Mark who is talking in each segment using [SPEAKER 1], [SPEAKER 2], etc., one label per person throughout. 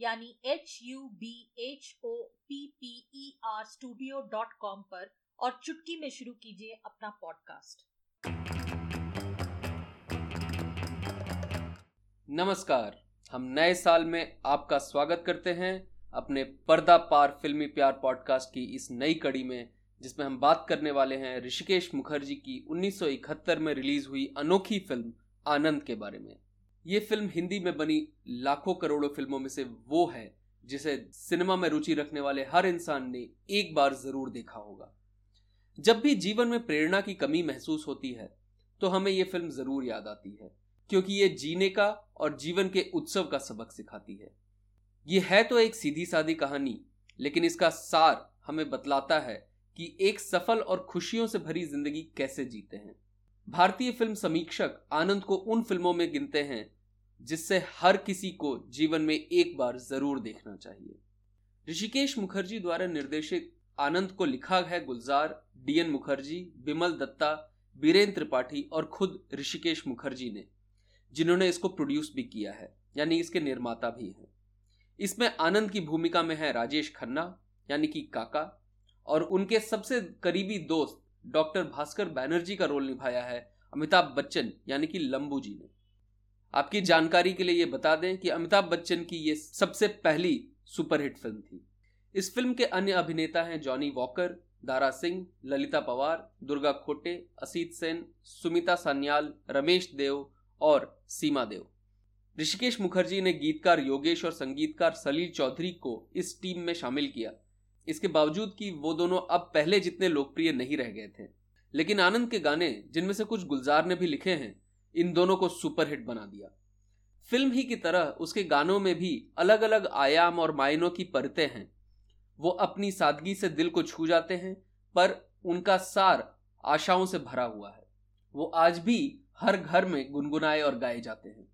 [SPEAKER 1] यानी H U B H O P P E R studio dot com पर और चुटकी में शुरू कीजिए अपना पॉडकास्ट
[SPEAKER 2] नमस्कार, हम नए साल में आपका स्वागत करते हैं अपने पर्दा पार फिल्मी प्यार पॉडकास्ट की इस नई कड़ी में, जिसमें हम बात करने वाले हैं ऋषिकेश मुखर्जी की 1971 में रिलीज़ हुई अनोखी फ़िल्म आनंद के बारे में। ये फ़िल्म हिंदी में बनी लाखों करोड़ों फ़िल्मों में से वो है, जिसे सिनेमा में रुचि रखने वाले हर इंसान ने एक बार ज़रूर देखा होगा। जब भी जीवन में प्रेरणा की कमी महसूस होती है तो हमें ये फ़िल्म ज़रूर याद आती है, क्योंकि ये जीने का और जीवन के उत्सव का सबक सिखाती है। ये है तो एक सीधी सादी कहानी, लेकिन इसका सार हमें बतलाता है कि एक सफल और खुशियों से भरी ज़िंदगी कैसे जीते हैं। भारतीय फ़िल्म समीक्षक आनंद को उन फ़िल्मों में गिनते हैं जिससे हर किसी को जीवन में एक बार ज़रूर देखना चाहिए। ऋषिकेश मुखर्जी द्वारा निर्देशित आनंद को लिखा है गुलजार, डीएन मुखर्जी, बिमल दत्ता बीरेन त्रिपाठी और खुद ऋषिकेश मुखर्जी ने, जिन्होंने इसको प्रोड्यूस भी किया है, यानी इसके निर्माता भी हैं। इसमें आनंद की भूमिका में है राजेश खन्ना, यानी कि काका, और उनके सबसे करीबी दोस्त डॉक्टर भास्कर बैनर्जी का रोल निभाया है अमिताभ बच्चन, यानी कि लंबू जी ने। आपकी जानकारी के लिए ये बता दें कि अमिताभ बच्चन की ये सबसे पहली सुपरहिट फ़िल्म थी। इस फ़िल्म के अन्य अभिनेता हैं जॉनी वॉकर, दारा सिंह, ललिता पवार, दुर्गा खोटे, असीत सेन, सुमिता सान्याल, रमेश देव और सीमा देव। ऋषिकेश मुखर्जी ने गीतकार योगेश और संगीतकार सलील चौधरी को इस टीम में शामिल किया। इसके बावजूद कि वो दोनों अब पहले जितने लोकप्रिय नहीं रह गए थे। लेकिन आनंद के गाने, जिनमें से कुछ गुलजार ने भी लिखे हैं इन दोनों को सुपरहिट बना दिया। फ़िल्म ही की तरह उसके गानों में भी अलग अलग आयाम और मायनों की परतें हैं। वो अपनी सादगी से दिल को छू जाते हैं, पर उनका सार आशाओं से भरा हुआ है। वो आज भी हर घर में गुनगुनाए और गाए जाते हैं।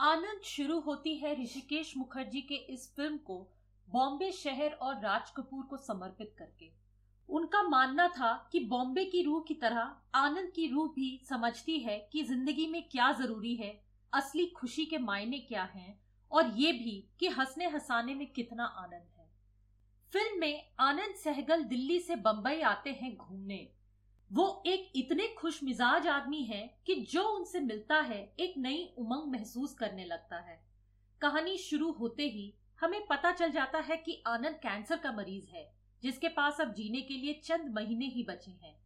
[SPEAKER 1] आनंद शुरू होती है ऋषिकेश मुखर्जी के इस फ़िल्म को बॉम्बे शहर और राज कपूर को समर्पित करके। उनका मानना था कि बॉम्बे की रूह की तरह आनंद की रूह भी समझती है कि ज़िंदगी में क्या ज़रूरी है, असली खुशी के मायने क्या हैं, और ये भी कि हंसने हंसाने में कितना आनंद है। फ़िल्म में आनंद सहगल दिल्ली से बंबई आते हैं घूमने। वो एक इतने खुश मिजाज आदमी है कि जो उनसे मिलता है, एक नई उमंग महसूस करने लगता है। कहानी शुरू होते ही हमें पता चल जाता है कि आनंद कैंसर का मरीज़ है। जिसके पास अब जीने के लिए चंद महीने ही बचे हैं।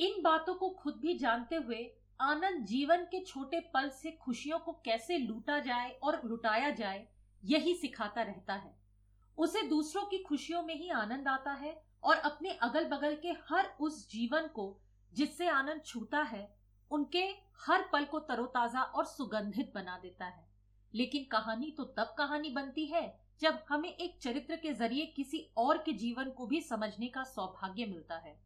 [SPEAKER 1] इन बातों को खुद भी जानते हुए आनंद जीवन के छोटे पल से खुशियों को कैसे लूटा जाए और लुटाया जाए, यही सिखाता रहता है। उसे दूसरों की खुशियों में ही आनंद आता है और अपने अगल बगल के हर उस जीवन को जिससे आनंद छूता है, उनके हर पल को तरोताजा और सुगंधित बना देता है। लेकिन कहानी तो तब कहानी बनती है जब हमें एक चरित्र के ज़रिए किसी और के जीवन को भी समझने का सौभाग्य मिलता है।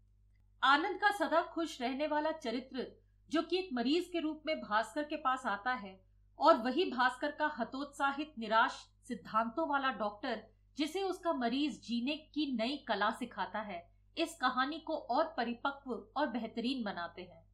[SPEAKER 1] आनंद का सदा खुश रहने वाला चरित्र, जो कि एक मरीज़ के रूप में भास्कर के पास आता है, और वही भास्कर का हतोत्साहित, निराश, सिद्धांतों वाला डॉक्टर, जिसे उसका मरीज़ जीने की नई कला सिखाता है, इस कहानी को और परिपक्व और बेहतरीन बनाते हैं।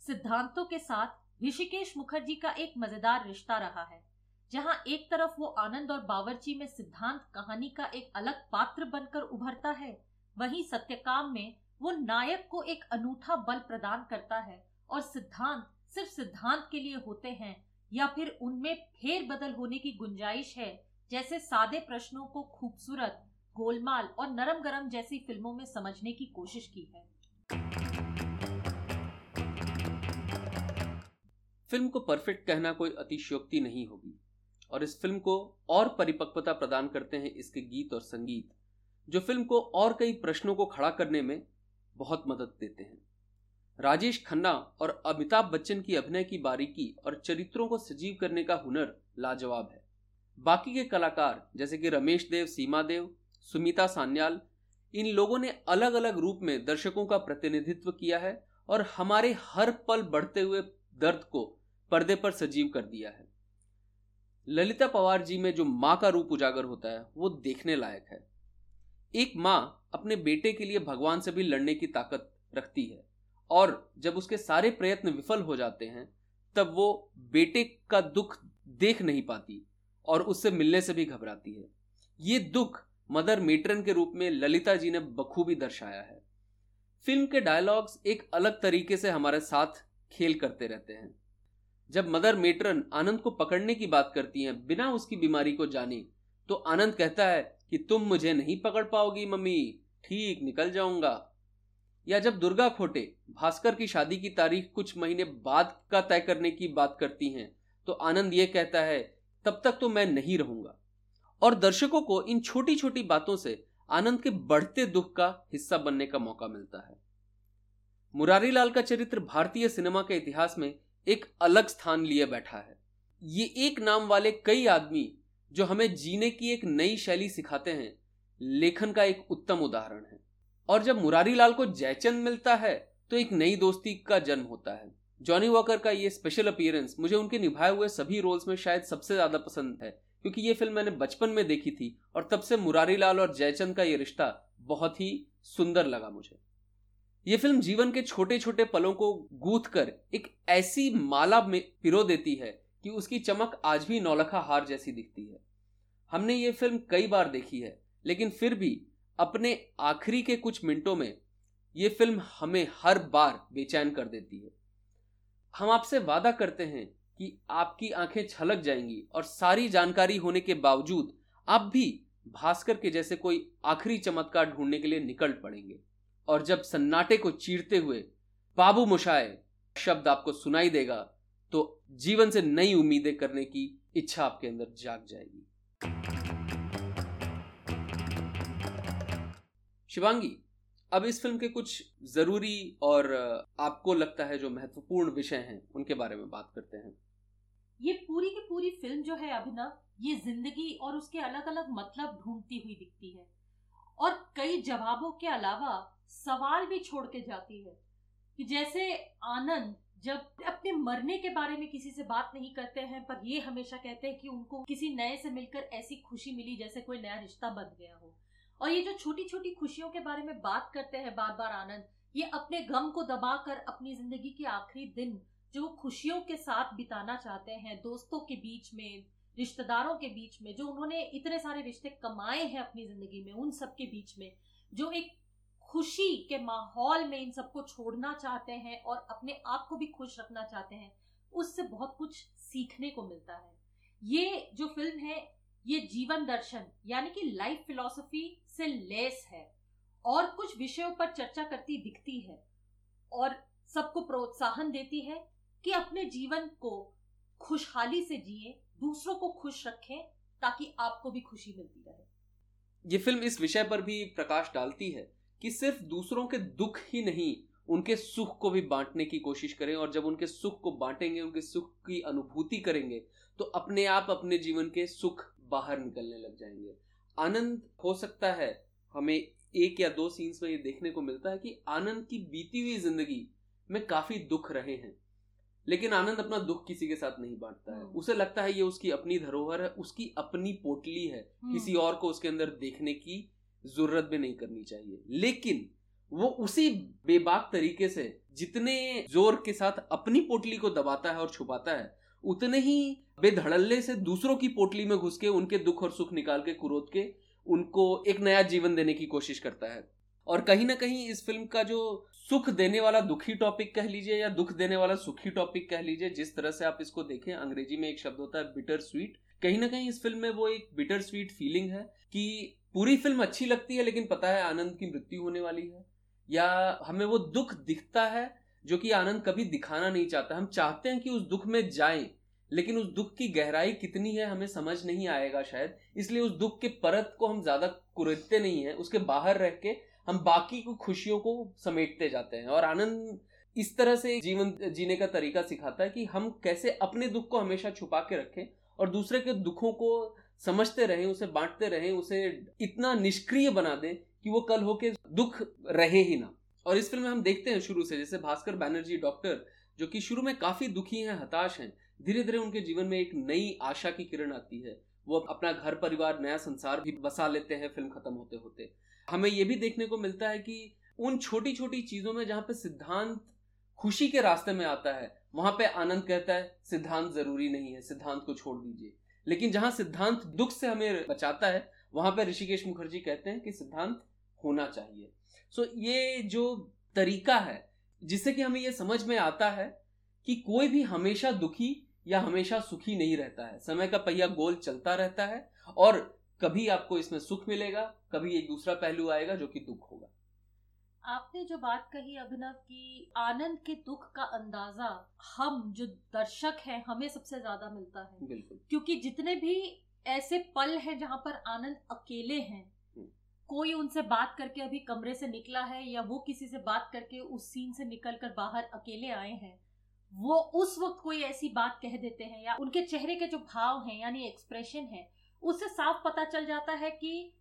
[SPEAKER 1] सिद्धांतों के साथ ऋषिकेश मुखर्जी का एक मज़ेदार रिश्ता रहा है। जहाँ एक तरफ़ वो आनंद और बावर्ची में सिद्धांत कहानी का एक अलग पात्र बनकर उभरता है, वहीं सत्यकाम में वो नायक को एक अनूठा बल प्रदान करता है और सिद्धांत सिर्फ़ सिद्धांत के लिए होते हैं या फिर उनमें फेर बदल होने की गुंजाइश है, जैसे सादे प्रश्नों को खूबसूरत, गोलमाल और नरम गरम जैसी फ़िल्मों में समझने की कोशिश की है।
[SPEAKER 2] फ़िल्म को परफेक्ट कहना कोई अतिशयोक्ति नहीं होगी। और इस फ़िल्म को और परिपक्वता प्रदान करते हैं इसके गीत और संगीत, जो फ़िल्म को और कई प्रश्नों को खड़ा करने में बहुत मदद देते हैं। राजेश खन्ना और अमिताभ बच्चन की अभिनय की बारीकी और चरित्रों को सजीव करने का हुनर लाजवाब है। बाकी के कलाकार, जैसे कि रमेश देव, सीमा देव, सुमिता सान्याल, इन लोगों ने अलग अलग रूप में दर्शकों का प्रतिनिधित्व किया है और हमारे हर पल बढ़ते हुए दर्द को पर्दे पर सजीव कर दिया है। ललिता पवार जी में जो माँ का रूप उजागर होता है, वो देखने लायक है। एक माँ अपने बेटे के लिए भगवान से भी लड़ने की ताकत रखती है और जब उसके सारे प्रयत्न विफल हो जाते हैं, तब वो बेटे का दुख देख नहीं पाती और उससे मिलने से भी घबराती है। ये दुख मदर मेटरन के रूप में ललिता जी ने बखूबी दर्शाया है। फ़िल्म के डायलॉग्स एक अलग तरीके से हमारे साथ खेल करते रहते हैं। जब मदर मेटरन आनंद को पकड़ने की बात करती हैं, बिना उसकी बीमारी को जाने तो आनंद कहता है कि तुम मुझे नहीं पकड़ पाओगी, मम्मी। ठीक, निकल जाऊँगा। या जब दुर्गा खोटे, भास्कर की शादी की तारीख कुछ महीने बाद का तय करने की बात करती हैं तो आनंद ये कहता है, तब तक तो मैं नहीं रहूँगा। और दर्शकों को इन छोटी छोटी बातों से आनंद के बढ़ते दुख का हिस्सा बनने का मौका मिलता है। मुरारी लाल का चरित्र भारतीय सिनेमा के इतिहास में एक अलग स्थान लिए बैठा है। ये एक नाम वाले कई आदमी जो हमें जीने की एक नई शैली सिखाते हैं, लेखन का एक उत्तम उदाहरण है। और जब मुरारी लाल को जयचंद मिलता है तो एक नई दोस्ती का जन्म होता है। जॉनी वॉकर का ये स्पेशल अपीयरेंस मुझे उनके निभाए हुए सभी रोल्स में शायद सबसे ज़्यादा पसंद है, क्योंकि ये फ़िल्म मैंने बचपन में देखी थी, और तब से मुरारी लाल और जयचंद का ये रिश्ता बहुत ही सुंदर लगा मुझे। ये फ़िल्म जीवन के छोटे छोटे पलों को गूथ कर एक ऐसी माला में पिरो देती है कि उसकी चमक आज भी नौलखा हार जैसी दिखती है। हमने ये फ़िल्म कई बार देखी है, लेकिन फिर भी अपने आखिरी के कुछ मिनटों में ये फ़िल्म हमें हर बार बेचैन कर देती है। हम आपसे वादा करते हैं कि आपकी आँखें छलक जाएँगी और सारी जानकारी होने के बावजूद आप भी भास्कर के जैसे कोई आखिरी चमत्कार ढूँढने के लिए निकल पड़ेंगे। और जब सन्नाटे को चीरते हुए बाबू मुशाए शब्द आपको सुनाई देगा तो जीवन से नई उम्मीदें करने की इच्छा आपके अंदर जाग जाएगी। शिवांगी, अब इस फ़िल्म के कुछ ज़रूरी और आपको लगता है जो महत्वपूर्ण विषय हैं, उनके बारे में बात करते हैं।
[SPEAKER 1] ये पूरी की पूरी फ़िल्म जो है अभिनव, ये ज़िंदगी और उसके अलग अलग मतलब ढूंढती हुई दिखती है। और कई जवाबों के अलावा सवाल भी छोड़ के जाती है कि जैसे आनंद जब अपने मरने के बारे में किसी से बात नहीं करते हैं, पर ये हमेशा कहते हैं कि उनको किसी नए से मिलकर ऐसी खुशी मिली जैसे कोई नया रिश्ता बन गया हो। और ये जो छोटी छोटी खुशियों के बारे में बात करते हैं बार बार आनंद, ये अपने गम को दबाकर अपनी ज़िंदगी के आखिरी दिन जो खुशियों के साथ बिताना चाहते हैं, दोस्तों के बीच में, रिश्तेदारों के बीच में, जो उन्होंने इतने सारे रिश्ते कमाए हैं अपनी ज़िंदगी में, उन सब के बीच में, जो एक खुशी के माहौल में इन सबको छोड़ना चाहते हैं और अपने आप को भी खुश रखना चाहते हैं, उससे बहुत कुछ सीखने को मिलता है। ये जो फ़िल्म है, ये जीवन दर्शन, यानी कि लाइफ फिलॉसफी से लेस है और कुछ विषयों पर चर्चा करती दिखती है और सबको प्रोत्साहन देती है कि अपने जीवन को खुशहाली से जिए, दूसरों को खुश रखें, ताकि आपको भी खुशी मिलती रहे।
[SPEAKER 2] ये फ़िल्म इस विषय पर भी प्रकाश डालती है। कि सिर्फ़ दूसरों के दुख ही नहीं उनके सुख को भी बांटने की कोशिश करें और जब उनके सुख को बांटेंगे उनके सुख की अनुभूति करेंगे तो अपने आप अपने जीवन के सुख बाहर निकलने लग जाएँगे आनंद हो सकता है हमें एक या दो सीन्स में ये देखने को मिलता है कि आनंद की बीती हुई ज़िंदगी में काफ़ी दुख रहे हैं लेकिन आनंद अपना दुख किसी के साथ नहीं बांटता है
[SPEAKER 1] हम्म।
[SPEAKER 2] उसे लगता है ये उसकी अपनी धरोहर है उसकी अपनी पोटली है
[SPEAKER 1] हम्म।
[SPEAKER 2] किसी और को उसके अंदर देखने की ज़रूरत भी नहीं करनी चाहिए। लेकिन वो उसी बेबाक तरीके से जितने ज़ोर के साथ अपनी पोटली को दबाता है और छुपाता है, उतने ही बेधड़ल्ले से दूसरों की पोटली में घुस के, उनके दुख और सुख निकाल के कुरोद के, उनको एक नया जीवन देने की कोशिश करता है। और कहीं ना कहीं इस फ़िल्म का जो सुख देने वाला दुखी टॉपिक कह लीजिए या दुख देने वाला सुखी टॉपिक कह लीजिए, जिस तरह से आप इसको देखें, अंग्रेज़ी में एक शब्द होता है बिटर स्वीट कहीं ना कहीं इस फ़िल्म में वो एक बिटर स्वीट फीलिंग है कि पूरी फ़िल्म अच्छी लगती है, लेकिन पता है आनंद की मृत्यु होने वाली है। या हमें वो दुख दिखता है जो कि आनंद कभी दिखाना नहीं चाहता। हम चाहते हैं कि उस दुख में जाएँ, लेकिन उस दुख की गहराई कितनी है हमें समझ नहीं आएगा शायद। इसलिए उस दुख के परत को हम ज़्यादा कुरेदते नहीं है, उसके बाहर रह के हम बाकी को खुशियों को समेटते जाते हैं। और आनंद इस तरह से जीवन, जीने का तरीका सिखाता है कि हम कैसे अपने दुख को हमेशा छुपा के रखें और दूसरे के दुखों को समझते रहें, उसे बांटते रहें, उसे इतना निष्क्रिय बना दें कि वो कल होके दुख रहे ही ना। और इस फ़िल्म में हम देखते हैं शुरू से, जैसे भास्कर बैनर्जी, डॉक्टर, जो कि शुरू में काफ़ी दुखी हैं, हताश हैं धीरे धीरे उनके जीवन में एक नई आशा की किरण आती है। वो अपना घर, परिवार, नया संसार भी बसा लेते हैं फ़िल्म खत्म होते होते। हमें ये भी देखने को मिलता है कि उन छोटी छोटी चीज़ों में जहाँ पे सिद्धांत खुशी के रास्ते में आता है, वहाँ पे आनंद कहता है, सिद्धांत ज़रूरी नहीं है, सिद्धांत को छोड़ दीजिए। लेकिन जहाँ सिद्धांत दुख से हमें बचाता है वहाँ पर ऋषिकेश मुखर्जी कहते हैं कि सिद्धांत होना चाहिए। सो so, ये जो तरीका है जिससे कि हमें यह समझ में आता है कि कोई भी हमेशा दुखी या हमेशा सुखी नहीं रहता है। समय का पहिया गोल चलता रहता है और कभी आपको इसमें सुख मिलेगा कभी एक दूसरा पहलू आएगा जो कि दुख होगा।
[SPEAKER 1] आपने जो बात कही अभिनव की आनंद के दुख का अंदाज़ा हम जो दर्शक हैं हमें सबसे ज़्यादा मिलता है।
[SPEAKER 2] बिल्कुल।
[SPEAKER 1] क्योंकि जितने भी ऐसे पल हैं जहाँ पर आनंद अकेले हैं
[SPEAKER 2] हम्म।
[SPEAKER 1] कोई उनसे बात करके अभी कमरे से निकला है या वो किसी से बात करके उस सीन से निकल कर बाहर अकेले आए हैं वो उस वक्त कोई ऐसी बात कह देते हैं या उनके चेहरे के जो भाव हैं यानी एक्सप्रेशन है उससे साफ़ पता चल जाता है कि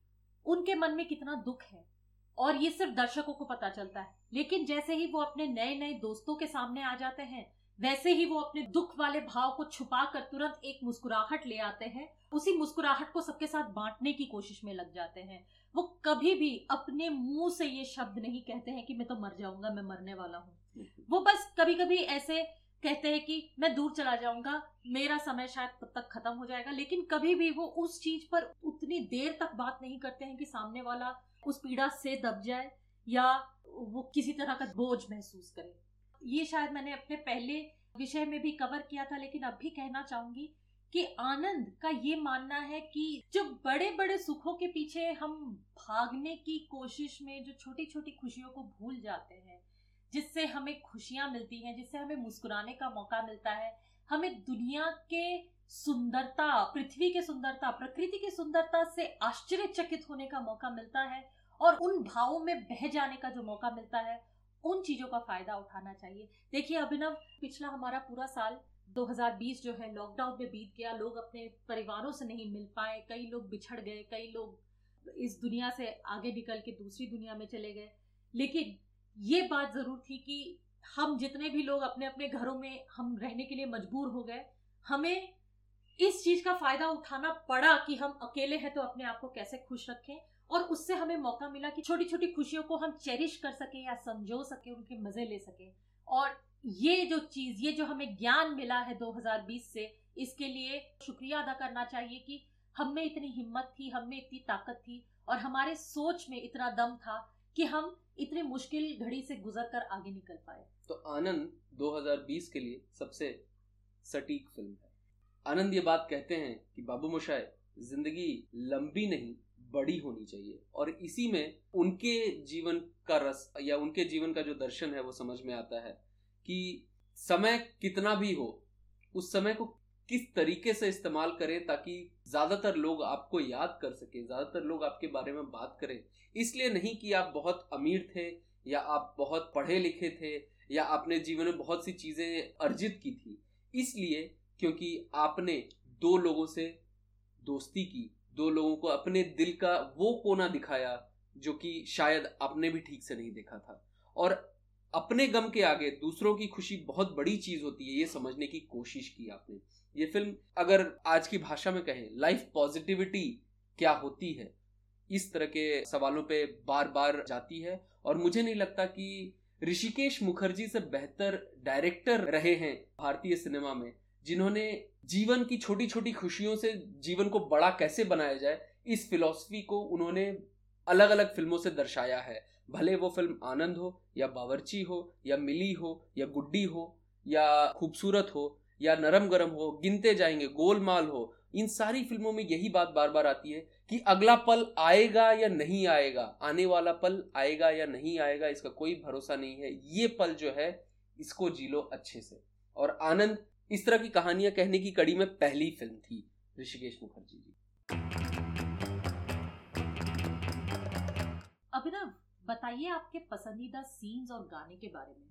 [SPEAKER 1] उनके मन में कितना दुख है। और ये सिर्फ़ दर्शकों को पता चलता है। लेकिन जैसे ही वो अपने नए नए दोस्तों के सामने आ जाते हैं, वैसे ही वो अपने दुख वाले भाव को छुपा कर तुरंत एक मुस्कुराहट ले आते हैं। उसी मुस्कुराहट को सबके साथ बांटने की कोशिश में लग जाते हैं। वो कभी भी अपने मुँह से ये शब्द नहीं कहते हैं कि मैं तो मर जाऊँगा, मैं मरने वाला हूँ। वो बस कभी कभी ऐसे कहते हैं कि मैं दूर चला जाऊँगा, मेरा समय शायद तब तक खत्म हो जाएगा। लेकिन कभी भी वो उस चीज़ पर उतनी देर तक बात नहीं करते हैं कि सामने वाला उस पीड़ा से दब जाए या वो किसी तरह का बोझ महसूस करे। ये शायद मैंने अपने पहले विषय में भी कवर किया था, लेकिन अब भी कहना चाहूँगी कि आनंद का ये मानना है कि जो बड़े बड़े सुखों के पीछे हम भागने की कोशिश में जो छोटी छोटी खुशियों को भूल जाते हैं, जिससे हमें खुशियाँ मिलती हैं, जिससे हमें मुस्कुराने का मौका मिलता है, हमें दुनिया के सुंदरता, पृथ्वी की सुंदरता, प्रकृति की सुंदरता से आश्चर्यचकित होने का मौका मिलता है और उन भावों में बह जाने का जो मौका मिलता है, उन चीज़ों का फ़ायदा उठाना चाहिए। देखिए अभिनव, पिछला हमारा पूरा साल 2020 जो है लॉकडाउन में बीत गया। लोग अपने परिवारों से नहीं मिल पाए, कई लोग बिछड़ गए, कई लोग इस दुनिया से आगे निकल के दूसरी दुनिया में चले गए। लेकिन ये बात ज़रूर थी कि हम जितने भी लोग अपने अपने घरों में हम रहने के लिए मजबूर हो गए, हमें इस चीज़ का फ़ायदा उठाना पड़ा कि हम अकेले हैं तो अपने आप को कैसे खुश रखें और उससे हमें मौका मिला कि छोटी छोटी खुशियों को हम चेरिश कर सके या समझो सके, उनके मज़े ले सके। और ये जो चीज़, ये जो हमें ज्ञान मिला है 2020 से, इसके लिए शुक्रिया अदा करना चाहिए कि हम में इतनी हिम्मत थी, हम में इतनी ताकत थी और हमारे सोच में इतना दम था कि हम इतने मुश्किल घड़ी से गुजर कर आगे निकल पाए।
[SPEAKER 2] तो आनंद 2020 के लिए सबसे सटीक फ़िल्म है। आनंद ये बात कहते हैं कि बाबू मोशाय, ज़िंदगी लंबी नहीं, बड़ी होनी चाहिए। और इसी में उनके जीवन का रस या उनके जीवन का जो दर्शन है वो समझ में आता है कि समय कितना भी हो, उस समय को किस तरीके से इस्तेमाल करें ताकि ज़्यादातर लोग आपको याद कर सके, ज़्यादातर लोग आपके बारे में बात करें। इसलिए नहीं कि आप बहुत अमीर थे या आप बहुत पढ़े लिखे थे या आपने जीवन में बहुत सी चीज़ें अर्जित की थी। इसलिए क्योंकि आपने दो लोगों से दोस्ती की, दो लोगों को अपने दिल का वो कोना दिखाया जो कि शायद आपने भी ठीक से नहीं देखा था। और अपने गम के आगे दूसरों की खुशी बहुत बड़ी चीज़ होती है, ये समझने की कोशिश की आपने। ये फ़िल्म अगर आज की भाषा में कहें लाइफ पॉजिटिविटी क्या होती है? इस तरह के सवालों पे बार बार जाती है और मुझे नहीं लगता कि ऋषिकेश मुखर्जी से बेहतर डायरेक्टर रहे हैं भारतीय सिनेमा में। जिन्होंने जीवन की छोटी छोटी खुशियों से जीवन को बड़ा कैसे बनाया जाए, इस फिलॉसफी को उन्होंने अलग अलग फ़िल्मों से दर्शाया है। भले वो फ़िल्म आनंद हो, या बावर्ची हो, या मिली हो, या गुड्डी हो, या खूबसूरत हो, या नरम गरम हो, गिनते जाएँगे, गोलमाल हो, इन सारी फ़िल्मों में यही बात बार बार आती है कि अगला पल आएगा या नहीं आएगा, आने वाला पल आएगा या नहीं आएगा, इसका कोई भरोसा नहीं है। ये पल जो है, इसको जी लो अच्छे से। और आनंद इस तरह की कहानियाँ कहने की कड़ी में पहली फ़िल्म थी ऋषिकेश मुखर्जी जी
[SPEAKER 1] अभिनव बताइए आपके पसंदीदा सीन्स और गाने के बारे में।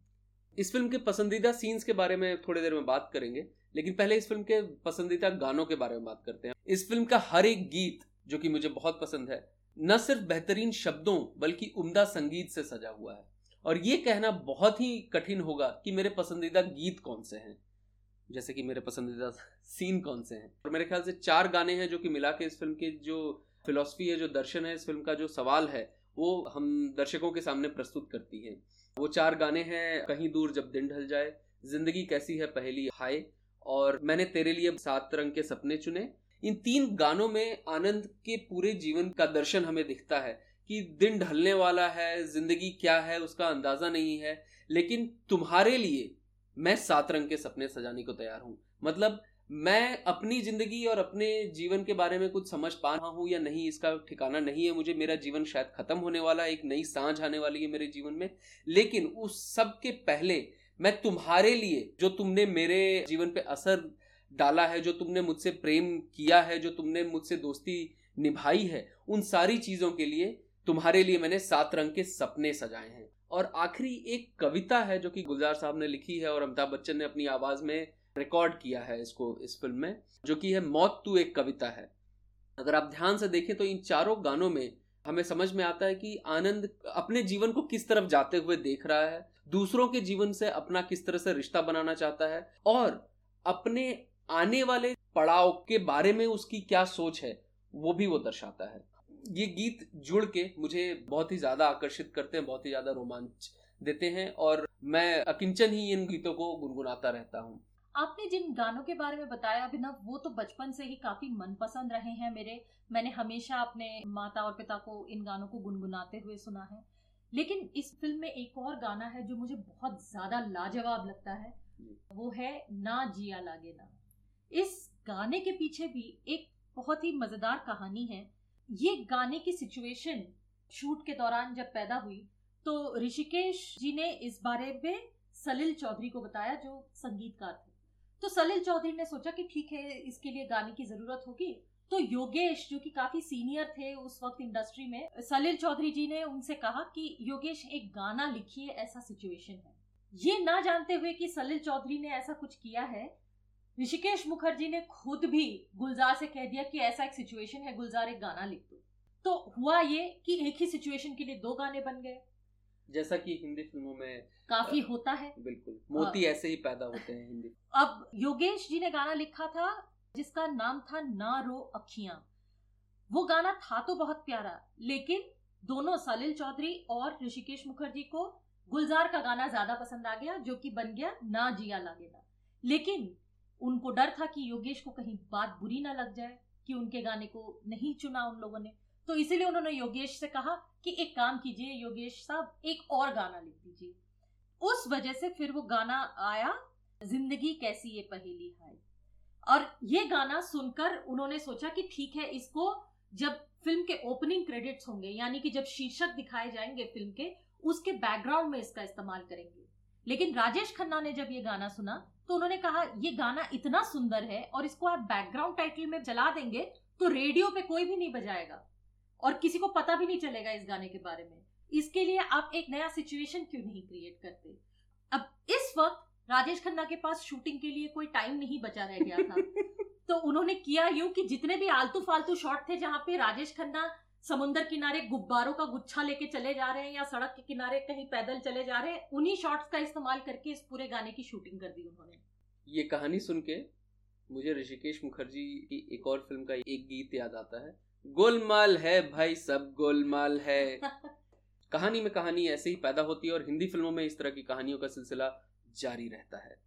[SPEAKER 2] इस फ़िल्म के पसंदीदा सीन्स के बारे में थोड़ी देर में बात करेंगे लेकिन पहले इस फ़िल्म के पसंदीदा गानों के बारे में बात करते हैं। इस फ़िल्म का हर एक गीत जो कि मुझे बहुत पसंद है न सिर्फ़ बेहतरीन शब्दों बल्कि उम्दा संगीत से सजा हुआ है। और ये कहना बहुत ही कठिन होगा कि मेरे पसंदीदा गीत कौन से हैं। जैसे कि मेरे पसंदीदा सीन कौन से हैं? और मेरे ख्याल से चार गाने हैं जो कि मिला के इस फ़िल्म की जो फिलोसफी है, जो दर्शन है, इस फ़िल्म का जो सवाल है, वो हम दर्शकों के सामने प्रस्तुत करती है। वो चार गाने हैं, कहीं दूर जब दिन ढल जाए, ज़िंदगी कैसी है पहली हाय, और मैंने तेरे लिए सात रंग के सपने चुने। इन तीन गानों में आनंद के पूरे जीवन का दर्शन हमें दिखता है कि दिन ढलने वाला है, ज़िंदगी क्या है, उसका अंदाज़ा नहीं है, लेकिन तुम्हारे लिए मैं सात रंग के सपने सजाने को तैयार हूँ। मतलब मैं अपनी ज़िंदगी और अपने जीवन के बारे में कुछ समझ पा रहा हूँ या नहीं, इसका ठिकाना नहीं है मुझे। मेरा जीवन शायद खत्म होने वाला, एक नई साँझ आने वाली है मेरे जीवन में। लेकिन उस सब के पहले मैं तुम्हारे लिए, जो तुमने मेरे जीवन पे असर डाला है, जो तुमने मुझसे प्रेम किया है, जो तुमने मुझसे दोस्ती निभाई है, उन सारी चीज़ों के लिए तुम्हारे लिए मैंने सात रंग के सपने सजाए हैं। और आखिरी एक कविता है जो कि गुलजार साहब ने लिखी है और अमिताभ बच्चन ने अपनी आवाज़ में रिकॉर्ड किया है इसको, इस फ़िल्म में, जो कि है मौत तू एक कविता है। अगर आप ध्यान से देखें तो इन चारों गानों में हमें समझ में आता है कि आनंद अपने जीवन को किस तरफ़ जाते हुए देख रहा है, दूसरों के जीवन से अपना किस तरह से रिश्ता बनाना चाहता है, और अपने आने वाले पड़ाव के बारे में उसकी क्या सोच है, वो भी वो दर्शाता है। ये गीत जुड़ के मुझे बहुत ही ज़्यादा आकर्षित करते हैं बहुत ही ज़्यादा रोमांच देते हैं और मैं अकिंचन ही इन गीतों को गुनगुनाता रहता हूँ।
[SPEAKER 1] आपने जिन गानों के बारे में बताया अभिनव वो तो बचपन से ही काफ़ी मनपसंद रहे हैं मेरे। मैंने हमेशा अपने माता और पिता को इन गानों को गुनगुनाते हुए सुना है। लेकिन इस फ़िल्म में एक और गाना है जो मुझे बहुत ज़्यादा लाजवाब लगता है। वो है ना जिया लागे ना। इस गाने के पीछे भी एक बहुत ही मज़ेदार कहानी है। ये गाने की सिचुएशन शूट के दौरान जब पैदा हुई तो ऋषिकेश जी ने इस बारे में सलिल चौधरी को बताया, जो संगीतकार थे। तो सलिल चौधरी ने सोचा कि ठीक है, इसके लिए गाने की ज़रूरत होगी। तो योगेश, जो कि काफ़ी सीनियर थे उस वक्त इंडस्ट्री में, सलिल चौधरी जी ने उनसे कहा कि, योगेश, एक गाना लिखिए, ऐसा सिचुएशन है। ये ना जानते हुए कि सलिल चौधरी ने ऐसा कुछ किया है ऋषिकेश मुखर्जी ने खुद भी गुलजार से कह दिया कि ऐसा एक सिचुएशन है गुलजार एक गाना लिख दो। तो हुआ ये कि एक ही सिचुएशन के लिए दो गाने बन गए।
[SPEAKER 2] जैसा कि हिंदी फ़िल्मों में
[SPEAKER 1] काफ़ी होता है।
[SPEAKER 2] बिल्कुल मोती ऐसे ही पैदा होते हैं हिंदी।
[SPEAKER 1] अब योगेश जी ने गाना लिखा था जिसका नाम था ना रो अखियाँ। वो गाना था तो बहुत प्यारा लेकिन दोनों सलिल चौधरी और ऋषिकेश मुखर्जी को गुलजार का गाना ज़्यादा पसंद आ गया जो कि बन गया ना जिया लागेना। लेकिन उनको डर था कि योगेश को कहीं बात बुरी ना लग जाए, कि उनके गाने को नहीं चुना उन लोगों ने। तो इसीलिए उन्होंने योगेश से कहा कि एक काम कीजिए, योगेश साहब, एक और गाना लिख दीजिए। उस वजह से फिर वो गाना आया, ज़िंदगी कैसी ये पहेली है और ये गाना सुनकर उन्होंने सोचा कि ठीक है, इसको जब फ़िल्म के ओपनिंग क्रेडिट्स होंगे, यानी कि जब शीर्षक दिखाए जाएँगे फ़िल्म के, उसके बैकग्राउंड में इसका इस्तेमाल करेंगे। लेकिन राजेश खन्ना ने जब ये गाना सुना तो उन्होंने कहा ये गाना इतना सुंदर है और इसको आप बैकग्राउंड टाइटल में चला देंगे तो रेडियो पे कोई भी नहीं बजाएगा और किसी को पता भी नहीं चलेगा इस गाने के बारे में। इसके लिए आप एक नया सिचुएशन क्यों नहीं क्रिएट करते? अब इस वक्त राजेश खन्ना के पास शूटिंग के लिए कोई टाइम नहीं बचा रह गया था। तो उन्होंने किया यूँ कि जितने भी आलतू फालतू शॉट थे जहाँ पे राजेश खन्ना समुन्दर किनारे गुब्बारों का गुच्छा लेके चले जा रहे हैं या सड़क के किनारे कहीं पैदल चले जा रहे हैं उन्हीं शॉट्स का इस्तेमाल करके इस पूरे गाने की शूटिंग कर दी उन्होंने।
[SPEAKER 2] ये कहानी सुन के मुझे ऋषिकेश मुखर्जी की एक और फ़िल्म का एक गीत याद आता है। गोलमाल है भाई सब गोलमाल है। कहानी में कहानी ऐसे ही पैदा होती है और हिंदी फ़िल्मों में इस तरह की कहानियों का सिलसिला जारी रहता है।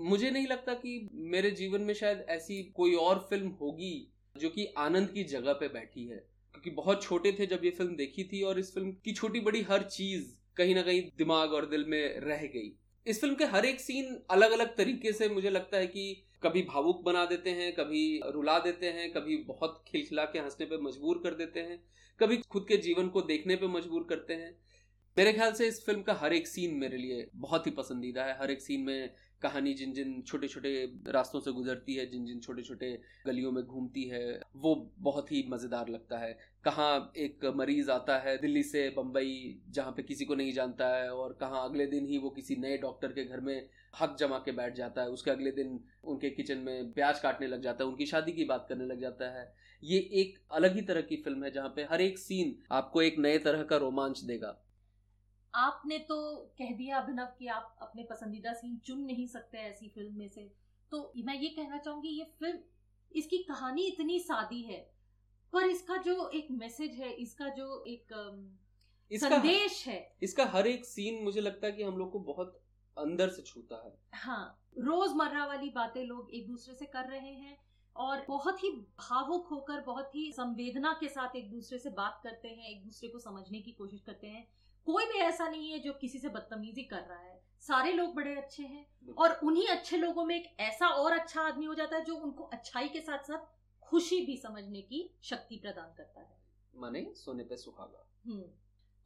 [SPEAKER 2] मुझे नहीं लगता कि मेरे जीवन में शायद ऐसी कोई और फ़िल्म होगी जो कि आनंद की जगह पे बैठी है। क्योंकि बहुत छोटे थे जब ये फ़िल्म देखी थी और इस फ़िल्म की छोटी बड़ी हर चीज़ कहीं ना कहीं दिमाग और दिल में रह गई। इस फ़िल्म के हर एक सीन अलग अलग तरीके से मुझे लगता है कि कभी भावुक बना देते हैं, कभी रुला देते हैं, कभी बहुत खिलखिला के हंसने पे मजबूर कर देते हैं, कभी खुद के जीवन को देखने पे मजबूर करते हैं। मेरे ख्याल से इस फ़िल्म का हर एक सीन मेरे लिए बहुत ही पसंदीदा है। हर एक सीन में कहानी जिन जिन छोटे छोटे रास्तों से गुजरती है जिन जिन छोटे छोटे गलियों में घूमती है, वो बहुत ही मज़ेदार लगता है। कहाँ एक मरीज़ आता है दिल्ली से बम्बई जहाँ पे किसी को नहीं जानता है और कहाँ अगले दिन ही वो किसी नए डॉक्टर के घर में हक जमा के बैठ जाता है। उसके अगले दिन उनके किचन में प्याज काटने लग जाता है, उनकी शादी की बात करने लग जाता है। ये एक अलग ही तरह की फ़िल्म है जहाँ पे हर एक सीन आपको एक नए तरह का रोमांच देगा।
[SPEAKER 1] आपने तो कह दिया अभिनव कि आप अपने पसंदीदा सीन चुन नहीं सकते ऐसी फ़िल्म में से। तो मैं ये कहना चाहूँगी ये फ़िल्म इसकी कहानी इतनी सादी है पर इसका जो एक मैसेज है इसका जो एक इसका, संदेश है।
[SPEAKER 2] इसका हर एक सीन मुझे लगता है कि हम लोग को बहुत अंदर से छूता है।
[SPEAKER 1] हाँ रोज़मर्रा वाली बातें लोग एक दूसरे से कर रहे हैं और बहुत ही भावुक होकर बहुत ही संवेदना के साथ एक दूसरे से बात करते हैं एक दूसरे को समझने की कोशिश करते हैं। कोई भी ऐसा नहीं है जो किसी से बदतमीजी कर रहा है। सारे लोग बड़े अच्छे हैं और उन्हीं अच्छे लोगों में एक ऐसा और अच्छा आदमी हो जाता है जो उनको अच्छाई के साथ साथ खुशी भी समझने की शक्ति प्रदान करता है।
[SPEAKER 2] माने सोने पे सुहागा।
[SPEAKER 1] हम्म।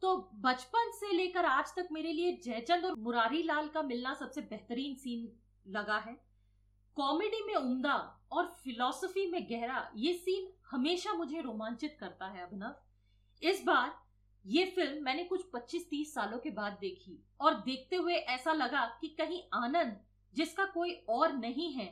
[SPEAKER 1] तो बचपन से लेकर आज तक मेरे लिए जयचंद और मुरारी लाल का मिलना सबसे बेहतरीन सीन लगा है। कॉमेडी में उम्दा और फिलॉसफी में गहरा ये सीन हमेशा मुझे रोमांचित करता है अभिनव। इस बार ये फ़िल्म मैंने कुछ 25-30 सालों के बाद देखी और देखते हुए ऐसा लगा कि कहीं आनंद जिसका कोई और नहीं है।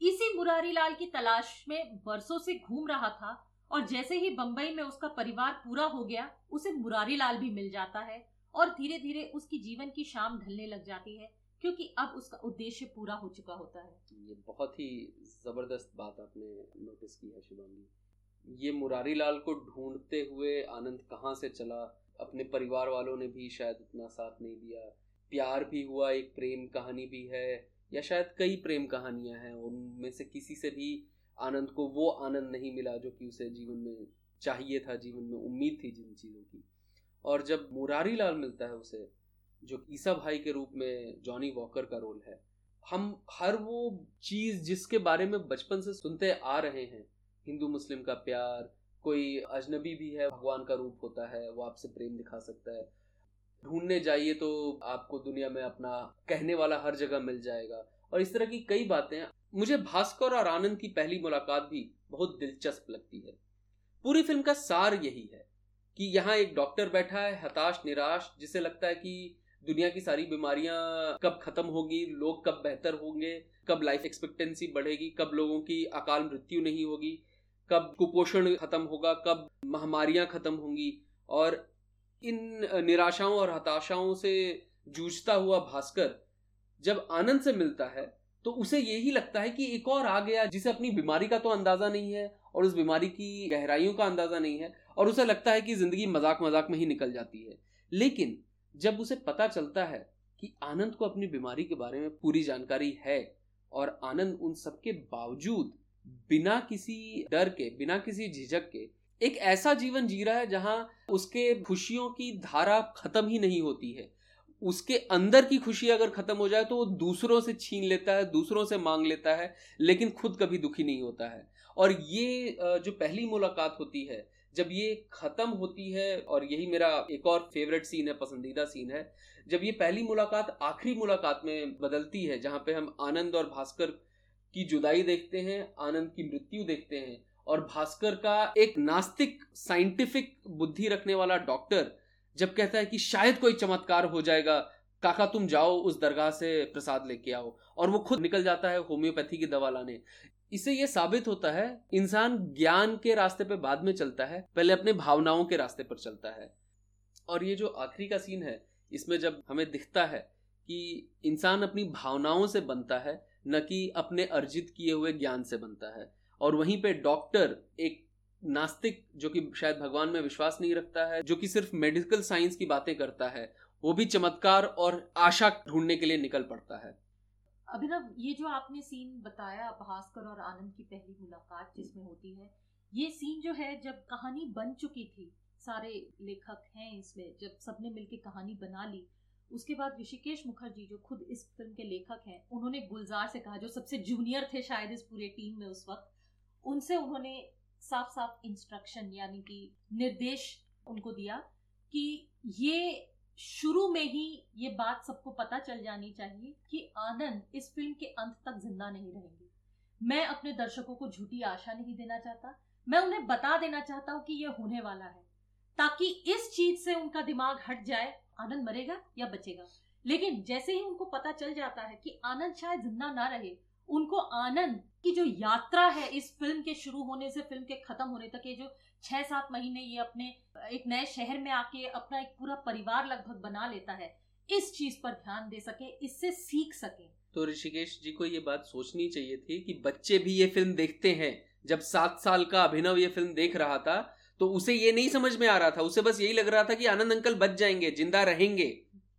[SPEAKER 1] इसी मुरारी लाल की तलाश में बरसों से घूम रहा था और जैसे ही बंबई में उसका परिवार पूरा हो गया, उसे मुरारी लाल भी मिल जाता है और धीरे धीरे उसकी जीवन की शाम ढलने लग जाती है क्योंकि अब उसका उद्देश्य पूरा हो चुका होता है।
[SPEAKER 2] ये बहुत ही ज़बरदस्त बात आपने नोटिस की है शिवांगी। ये मुरारी लाल को ढूंढते हुए आनंद कहाँ से चला? अपने परिवार वालों ने भी शायद उतना साथ नहीं दिया। प्यार भी हुआ, एक प्रेम कहानी भी है, या शायद कई प्रेम कहानियाँ हैं, उनमें से किसी से भी आनंद को वो आनंद नहीं मिला जो कि उसे जीवन में चाहिए था, जीवन में उम्मीद थी जिन चीज़ों की। और जब मुरारी लाल मिलता है उसे, जो ईसा भाई के रूप में जॉनी वॉकर का रोल है, हम हर वो चीज़ जिसके बारे में बचपन से सुनते आ रहे हैं हिंदू मुस्लिम का प्यार, कोई अजनबी भी है, भगवान का रूप होता है, वो आपसे प्रेम दिखा सकता है। ढूँढने जाइए तो आपको दुनिया में अपना कहने वाला हर जगह मिल जाएगा। और इस तरह की कई बातें, मुझे भास्कर और आनंद की पहली मुलाकात भी बहुत दिलचस्प लगती है। पूरी फ़िल्म का सार यही है कि यहाँ एक डॉक्टर बैठा है, हताश, निराश, जिसे लगता है कि दुनिया की सारी बीमारियाँ कब खत्म होगी, लोग कब बेहतर होंगे, कब लाइफ एक्सपेक्टेंसी बढ़ेगी, कब लोगों की अकाल मृत्यु नहीं होगी। कब कुपोषण खत्म होगा, कब महामारियाँ खत्म होंगी, और इन निराशाओं और हताशाओं से जूझता हुआ भास्कर जब आनंद से मिलता है तो उसे यही लगता है कि एक और आ गया जिसे अपनी बीमारी का तो अंदाज़ा नहीं है और उस बीमारी की गहराइयों का अंदाज़ा नहीं है और उसे लगता है कि ज़िंदगी मज़ाक मज़ाक में ही निकल जाती है। लेकिन जब उसे पता चलता है कि आनंद को अपनी बीमारी के बारे में पूरी जानकारी है और आनंद उन सबके बावजूद बिना किसी डर के, बिना किसी झिझक के, एक ऐसा जीवन जी रहा है जहाँ उसके खुशियों की धारा खत्म ही नहीं होती है। उसके अंदर की खुशी अगर खत्म हो जाए तो वो दूसरों से छीन लेता है, दूसरों से मांग लेता है, लेकिन खुद कभी दुखी नहीं होता है। और ये जो पहली मुलाकात होती है, जब ये खत्म होती है, और यही मेरा एक और फेवरेट सीन है, पसंदीदा सीन है, जब ये पहली मुलाकात आखिरी मुलाकात में बदलती है, जहाँ पे हम आनंद और भास्कर की जुदाई देखते हैं, आनंद की मृत्यु देखते हैं और भास्कर का एक नास्तिक, साइंटिफिक बुद्धि रखने वाला डॉक्टर जब कहता है कि शायद कोई चमत्कार हो जाएगा, काका तुम जाओ उस दरगाह से प्रसाद लेके आओ और वो खुद निकल जाता है होम्योपैथी की दवा लाने। इससे ये साबित होता है, इंसान ज्ञान के रास्ते पे बाद में चलता है, पहले अपने भावनाओं के रास्ते पर चलता है। और ये जो आखिरी का सीन है, इसमें जब हमें दिखता है कि इंसान अपनी भावनाओं से बनता है न कि अपने अर्जित किए हुए ज्ञान से बनता है। और वहीं पे डॉक्टर एक नास्तिक जो कि शायद भगवान में विश्वास नहीं रखता है, जो कि सिर्फ़ मेडिकल साइंस की बातें करता है, वो भी चमत्कार और आशा ढूँढने के लिए निकल पड़ता है।
[SPEAKER 1] अभिनव, ये जो आपने सीन बताया, भास्कर और आनंद की पहली मुलाकात जिसमें होती है, ये सीन जो है, जब कहानी बन चुकी थी, सारे लेखक हैं इसमें, जब सबने मिलकर कहानी बना ली उसके बाद ऋषिकेश मुखर्जी, जो खुद इस फ़िल्म के लेखक हैं, उन्होंने गुलजार से कहा, जो सबसे जूनियर थे शायद इस पूरे टीम में उस वक्त, उनसे उन्होंने साफ़ साफ़ इंस्ट्रक्शन यानी कि निर्देश उनको दिया कि ये शुरू में ही ये बात सबको पता चल जानी चाहिए कि आनंद इस फ़िल्म के अंत तक ज़िंदा नहीं रहेंगे। मैं अपने दर्शकों को झूठी आशा नहीं देना चाहता, मैं उन्हें बता देना चाहता हूँ कि यह होने वाला है, ताकि इस चीज़ से उनका दिमाग हट जाए आनंद मरेगा या बचेगा। लेकिन जैसे ही उनको पता चल जाता है कि आनंद शायद ज़िंदा ना रहे, उनको आनंद की जो यात्रा है इस फ़िल्म के शुरू होने से, फ़िल्म के खत्म होने तक, ये जो छह सात महीने ये अपने, एक नए शहर में आके अपना एक पूरा परिवार लगभग बना लेता है, इस चीज़ पर ध्यान दे सके, इससे सीख सके।
[SPEAKER 2] तो ऋषिकेश जी को ये बात सोचनी चाहिए थी कि बच्चे भी ये फ़िल्म देखते हैं। जब सात साल का अभिनव ये फ़िल्म देख रहा था तो उसे ये नहीं समझ में आ रहा था उसे बस यही लग रहा था कि आनंद अंकल बच जाएँगे ज़िंदा रहेंगे।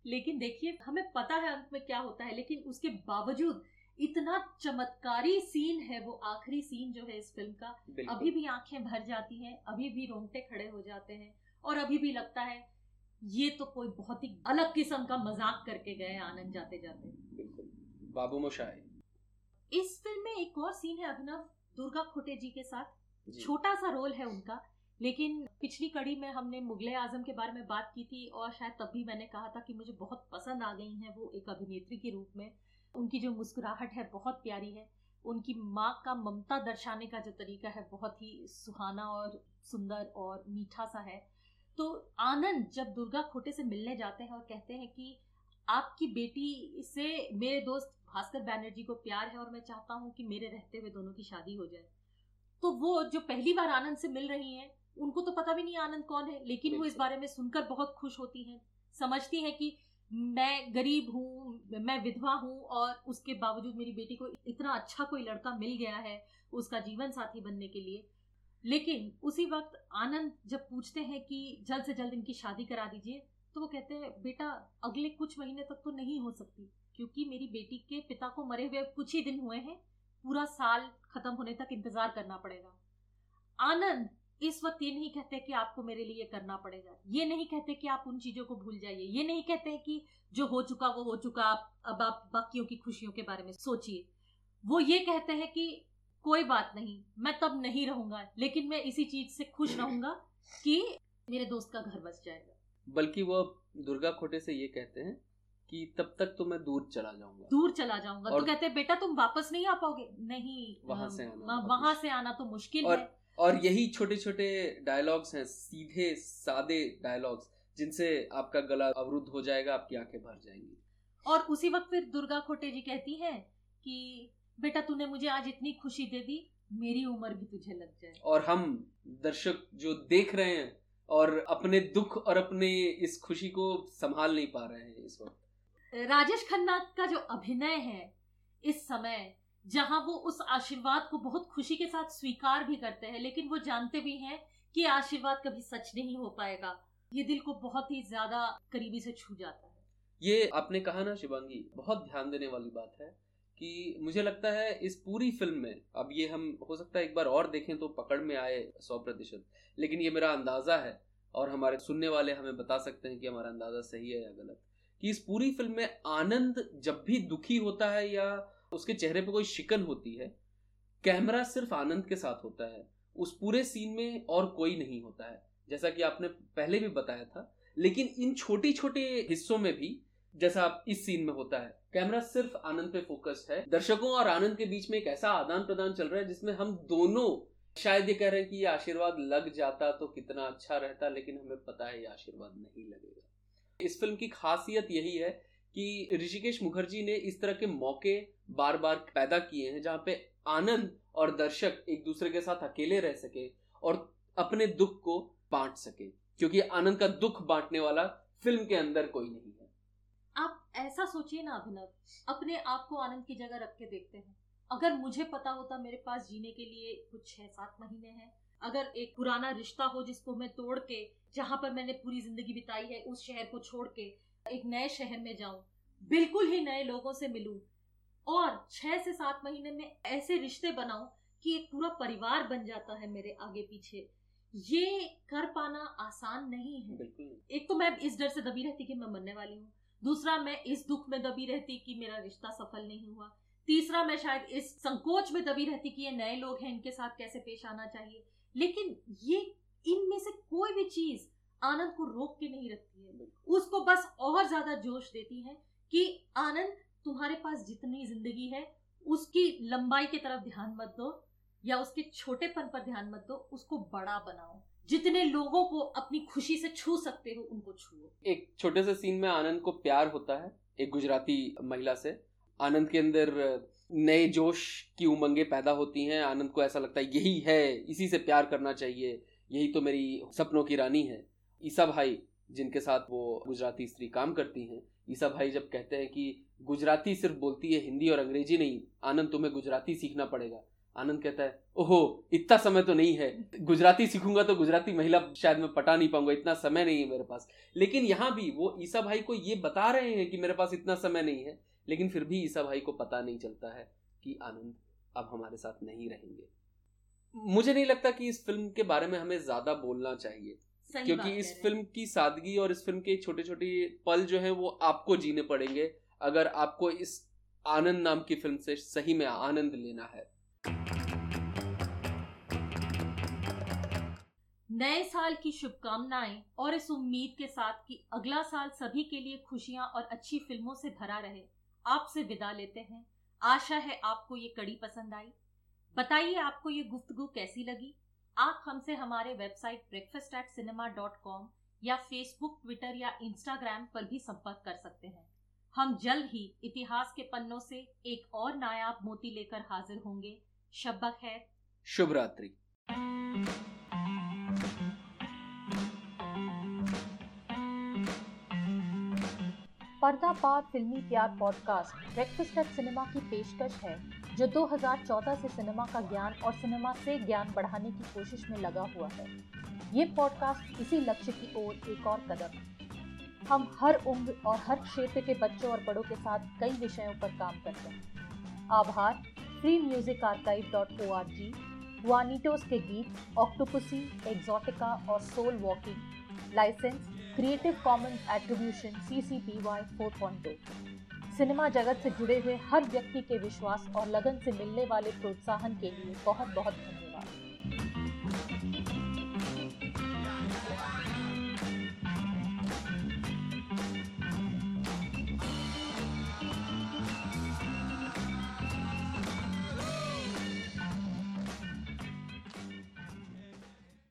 [SPEAKER 1] लेकिन देखिए हमें पता है अंत में क्या होता है लेकिन उसके बावजूद इतना चमत्कारी सीन है वो आखिरी सीन जो है इस फ़िल्म का। अभी भी आँखें भर जाती हैं अभी भी रोंगटे खड़े हो जाते हैं और अभी भी लगता है ये तो कोई बहुत ही अलग किस्म का मज़ाक करके गए आनंद जाते जाते
[SPEAKER 2] बिल्कुल। बाबू मोशाई
[SPEAKER 1] इस फ़िल्म में एक और सीन है अभिनव दुर्गा खोटे जी के साथ। छोटा सा रोल है उनका लेकिन पिछली कड़ी में हमने मुगले आज़म के बारे में बात की थी और शायद तब भी मैंने कहा था कि मुझे बहुत पसंद आ गई हैं वो एक अभिनेत्री के रूप में। उनकी जो मुस्कुराहट है बहुत प्यारी है। उनकी माँ का ममता दर्शाने का जो तरीका है बहुत ही सुहाना और सुंदर और मीठा सा है। तो आनंद जब दुर्गा खोटे से मिलने जाते हैं और कहते हैं कि आपकी बेटी से मेरे दोस्त भास्कर बैनर्जी को प्यार है और मैं चाहता हूँ कि मेरे रहते हुए दोनों की शादी हो जाए। तो वो जो पहली बार आनंद से मिल रही हैं उनको तो पता भी नहीं आनंद कौन है लेकिन वो इस बारे में सुनकर बहुत खुश होती हैं समझती हैं कि मैं गरीब हूँ मैं विधवा हूँ और उसके बावजूद मेरी बेटी को इतना अच्छा कोई लड़का मिल गया है उसका जीवन साथी बनने के लिए। लेकिन उसी वक्त आनंद जब पूछते हैं कि जल्द से जल्द इनकी शादी करा दीजिए तो वो कहते हैं बेटा अगले कुछ महीने तक तो नहीं हो सकती क्योंकि मेरी बेटी के पिता को मरे हुए कुछ ही दिन हुए हैं पूरा साल खत्म होने तक इंतज़ार करना पड़ेगा। आनंद इस वक्त ये नहीं कहते कि आपको मेरे लिए करना पड़ेगा। ये नहीं कहते कि आप उन चीज़ों को भूल जाइए। ये नहीं कहते कि जो हो चुका वो हो चुका। आप अब आप बाकियों की खुशियों के बारे में सोचिए। वो ये कहते हैं कि कोई बात नहीं मैं तब नहीं रहूँगा लेकिन मैं इसी चीज़ से खुश रहूँगा कि मेरे दोस्त का घर बस जाएगा।
[SPEAKER 2] बल्कि वो दुर्गा खोटे से ये कहते हैं कि तब तक तो मैं दूर चला जाऊँगा।
[SPEAKER 1] दूर चला जाऊँगा। तो कहते हैं बेटा तुम वापस नहीं आ पाओगे? नहीं
[SPEAKER 2] वहाँ से आना
[SPEAKER 1] वहाँ से आना तो मुश्किल
[SPEAKER 2] और, है। और यही छोटे छोटे डायलॉग्स हैं सीधे सादे डायलॉग्स जिनसे आपका गला अवरुद्ध हो जाएगा आपकी आँखें भर जाएँगी।
[SPEAKER 1] और उसी वक्त फिर दुर्गा खोटे जी कहती है कि बेटा तूने मुझे आज इतनी खुशी दे दी मेरी उम्र भी तुझे लग जाए।
[SPEAKER 2] और हम दर्शक जो देख रहे हैं और अपने दुख और अपने इस खुशी को संभाल नहीं पा रहे हैं इस वक्त।
[SPEAKER 1] राजेश खन्ना का जो अभिनय है इस समय जहाँ वो उस आशीर्वाद को बहुत खुशी के साथ स्वीकार भी करते हैं, लेकिन वो जानते भी हैं कि आशीर्वाद कभी सच नहीं हो पाएगा। ये दिल को बहुत ही ज़्यादा करीबी से छू जाता है।
[SPEAKER 2] ये आपने कहा ना शिवांगी, बहुत ध्यान देने वाली बात है कि मुझे लगता है इस पूरी फ़िल्म में, अब ये हम, हो सकता है एक बार और देखें तो पकड़ में आए सौ प्रतिशत, लेकिन ये मेरा अंदाज़ा है और हमारे सुनने वाले हमें बता सकते हैं कि हमारा अंदाज़ा सही है या गलत, कि इस पूरी फ़िल्म में आनंद जब भी दुखी होता है या उसके चेहरे पे कोई शिकन होती है, कैमरा सिर्फ़ आनंद के साथ होता है, उस पूरे सीन में और कोई नहीं होता है, जैसा कि आपने पहले भी बताया था, लेकिन इन छोटी छोटे हिस्सों में भी जैसा आप इस सीन में होता है, कैमरा सिर्फ़ आनंद पे फोकस्ड है, दर्शकों और आनंद के बीच में एक ऐसा आदान प्रदान चल रहा है जिसमें हम दोनों शायद ये कह रहे हैं कि ये आशीर्वाद लग जाता तो कितना अच्छा रहता, लेकिन हमें पता है ये आशीर्वाद नहीं लगेगा। इस फ़िल्म की खासियत यही है कि ऋषिकेश मुखर्जी ने इस तरह के मौके बार बार पैदा किए हैं, जहाँ पे आनंद और दर्शक एक दूसरे के साथ अकेले रह सके और अपने दुख को बांट सके, क्योंकि आनंद का दुख बांटने वाला फ़िल्म के अंदर कोई नहीं है।
[SPEAKER 1] आप ऐसा सोचिए ना, अभिनव, अपने आप को आनंद की जगह रख के देखते हैं। अगर मुझे पता होता मेरे पास जीने के लिए कुछ छह सात महीने हैं, अगर एक पुराना रिश्ता हो जिसको मैं तोड़ के, जहाँ पर मैंने पूरी ज़िंदगी बिताई है उस शहर को छोड़ के, एक नए शहर में जाऊँ, बिल्कुल ही नए लोगों से मिलूं और छह से सात महीने में ऐसे रिश्ते बनाऊँ कि एक पूरा परिवार बन जाता है मेरे आगे पीछे। ये कर पाना आसान नहीं है। एक तो मैं इस डर से दबी रहती कि मैं मरने वाली हूँ। दूसरा मैं इस दुख में दबी रहती कि मेरा रिश्ता सफल नहीं हुआ। तीसरा मैं शायद इस संकोच में दबी रहती कि ये नए लोग हैं इनके साथ कैसे पेश आना चाहिए। लेकिन ये इनमें से कोई भी चीज़ आनंद को रोक के नहीं रखती है। उसको बस और ज़्यादा जोश देती है कि आनंद तुम्हारे पास जितनी ज़िंदगी है, उसकी लंबाई की तरफ़ ध्यान मत दो, या उसके छोटेपन पर ध्यान मत दो, उसको बड़ा बनाओ। जितने लोगों को अपनी खुशी से छू सकते हो, उनको छुओ।
[SPEAKER 2] एक छोटे से सीन में आनंद को प्यार होता है, एक गुजराती महिला से। आनंद के अंदर नए जोश की उमंगे पैदा होती हैं। आनंद को ऐसा लगता है, यही है, इसी से प्यार करना चाहिए, यही तो मेरी सपनों की रानी है। ईसा भाई, जिनके साथ वो गुजराती स्त्री काम करती हैं ईसा भाई जब कहते हैं कि गुजराती सिर्फ़ बोलती है हिंदी और अंग्रेज़ी नहीं, आनंद तुम्हें गुजराती सीखना पड़ेगा। आनंद कहता है, ओहो, इतना समय तो नहीं है, गुजराती सीखूँगा तो गुजराती महिला शायद मैं पटा नहीं पाऊँगा, इतना समय नहीं है मेरे पास। लेकिन यहाँ भी वो ईसा भाई को ये बता रहे हैं कि मेरे पास इतना समय नहीं है, लेकिन फिर भी ईसा भाई को पता नहीं चलता है कि आनंद अब हमारे साथ नहीं रहेंगे। मुझे नहीं लगता कि इस फ़िल्म के बारे में हमें ज़्यादा बोलना चाहिए। क्योंकि इस फ़िल्म की सादगी और इस फ़िल्म के छोटे छोटे पल जो है वो आपको जीने पड़ेंगे। अगर आपको इस आनंद नाम की फ़िल्म से सही में आनंद लेना है।
[SPEAKER 1] नए साल की शुभकामनाएँ और इस उम्मीद के साथ कि अगला साल सभी के लिए खुशियाँ और अच्छी फ़िल्मों से भरा रहे आपसे विदा लेते हैं। आशा है आपको ये कड़ी पसंद आई। बताइए आपको ये गुफ्तगु कैसी लगी? आप हमसे हमारे website breakfast at cinema dot com या फेसबुक ट्विटर या इंस्टाग्राम पर भी संपर्क कर सकते हैं। हम जल्द ही इतिहास के पन्नों से एक और नायाब मोती लेकर हाजिर होंगे। शब्बा खैर
[SPEAKER 2] शुभ रात्रि।
[SPEAKER 1] पर्दा पार फिल्मी प्यार पॉडकास्ट ब्रेकफास्ट एट सिनेमा की पेशकश है। जो 2014 से सिनेमा का ज्ञान और सिनेमा से ज्ञान बढ़ाने की कोशिश में लगा हुआ है। ये पॉडकास्ट इसी लक्ष्य की ओर एक और कदम। हम हर उम्र और हर क्षेत्र के बच्चों और बड़ों के साथ कई विषयों पर काम करते हैं। आभार free music archive dot O R G वानीटोस के गीत ऑक्टोपसी एग्जॉटिका और soul walking license creative commons attribution C C B Y four point cinema जगत से जुड़े हुए हर व्यक्ति के विश्वास और लगन से मिलने वाले प्रोत्साहन के लिए बहुत बहुत धन्यवाद।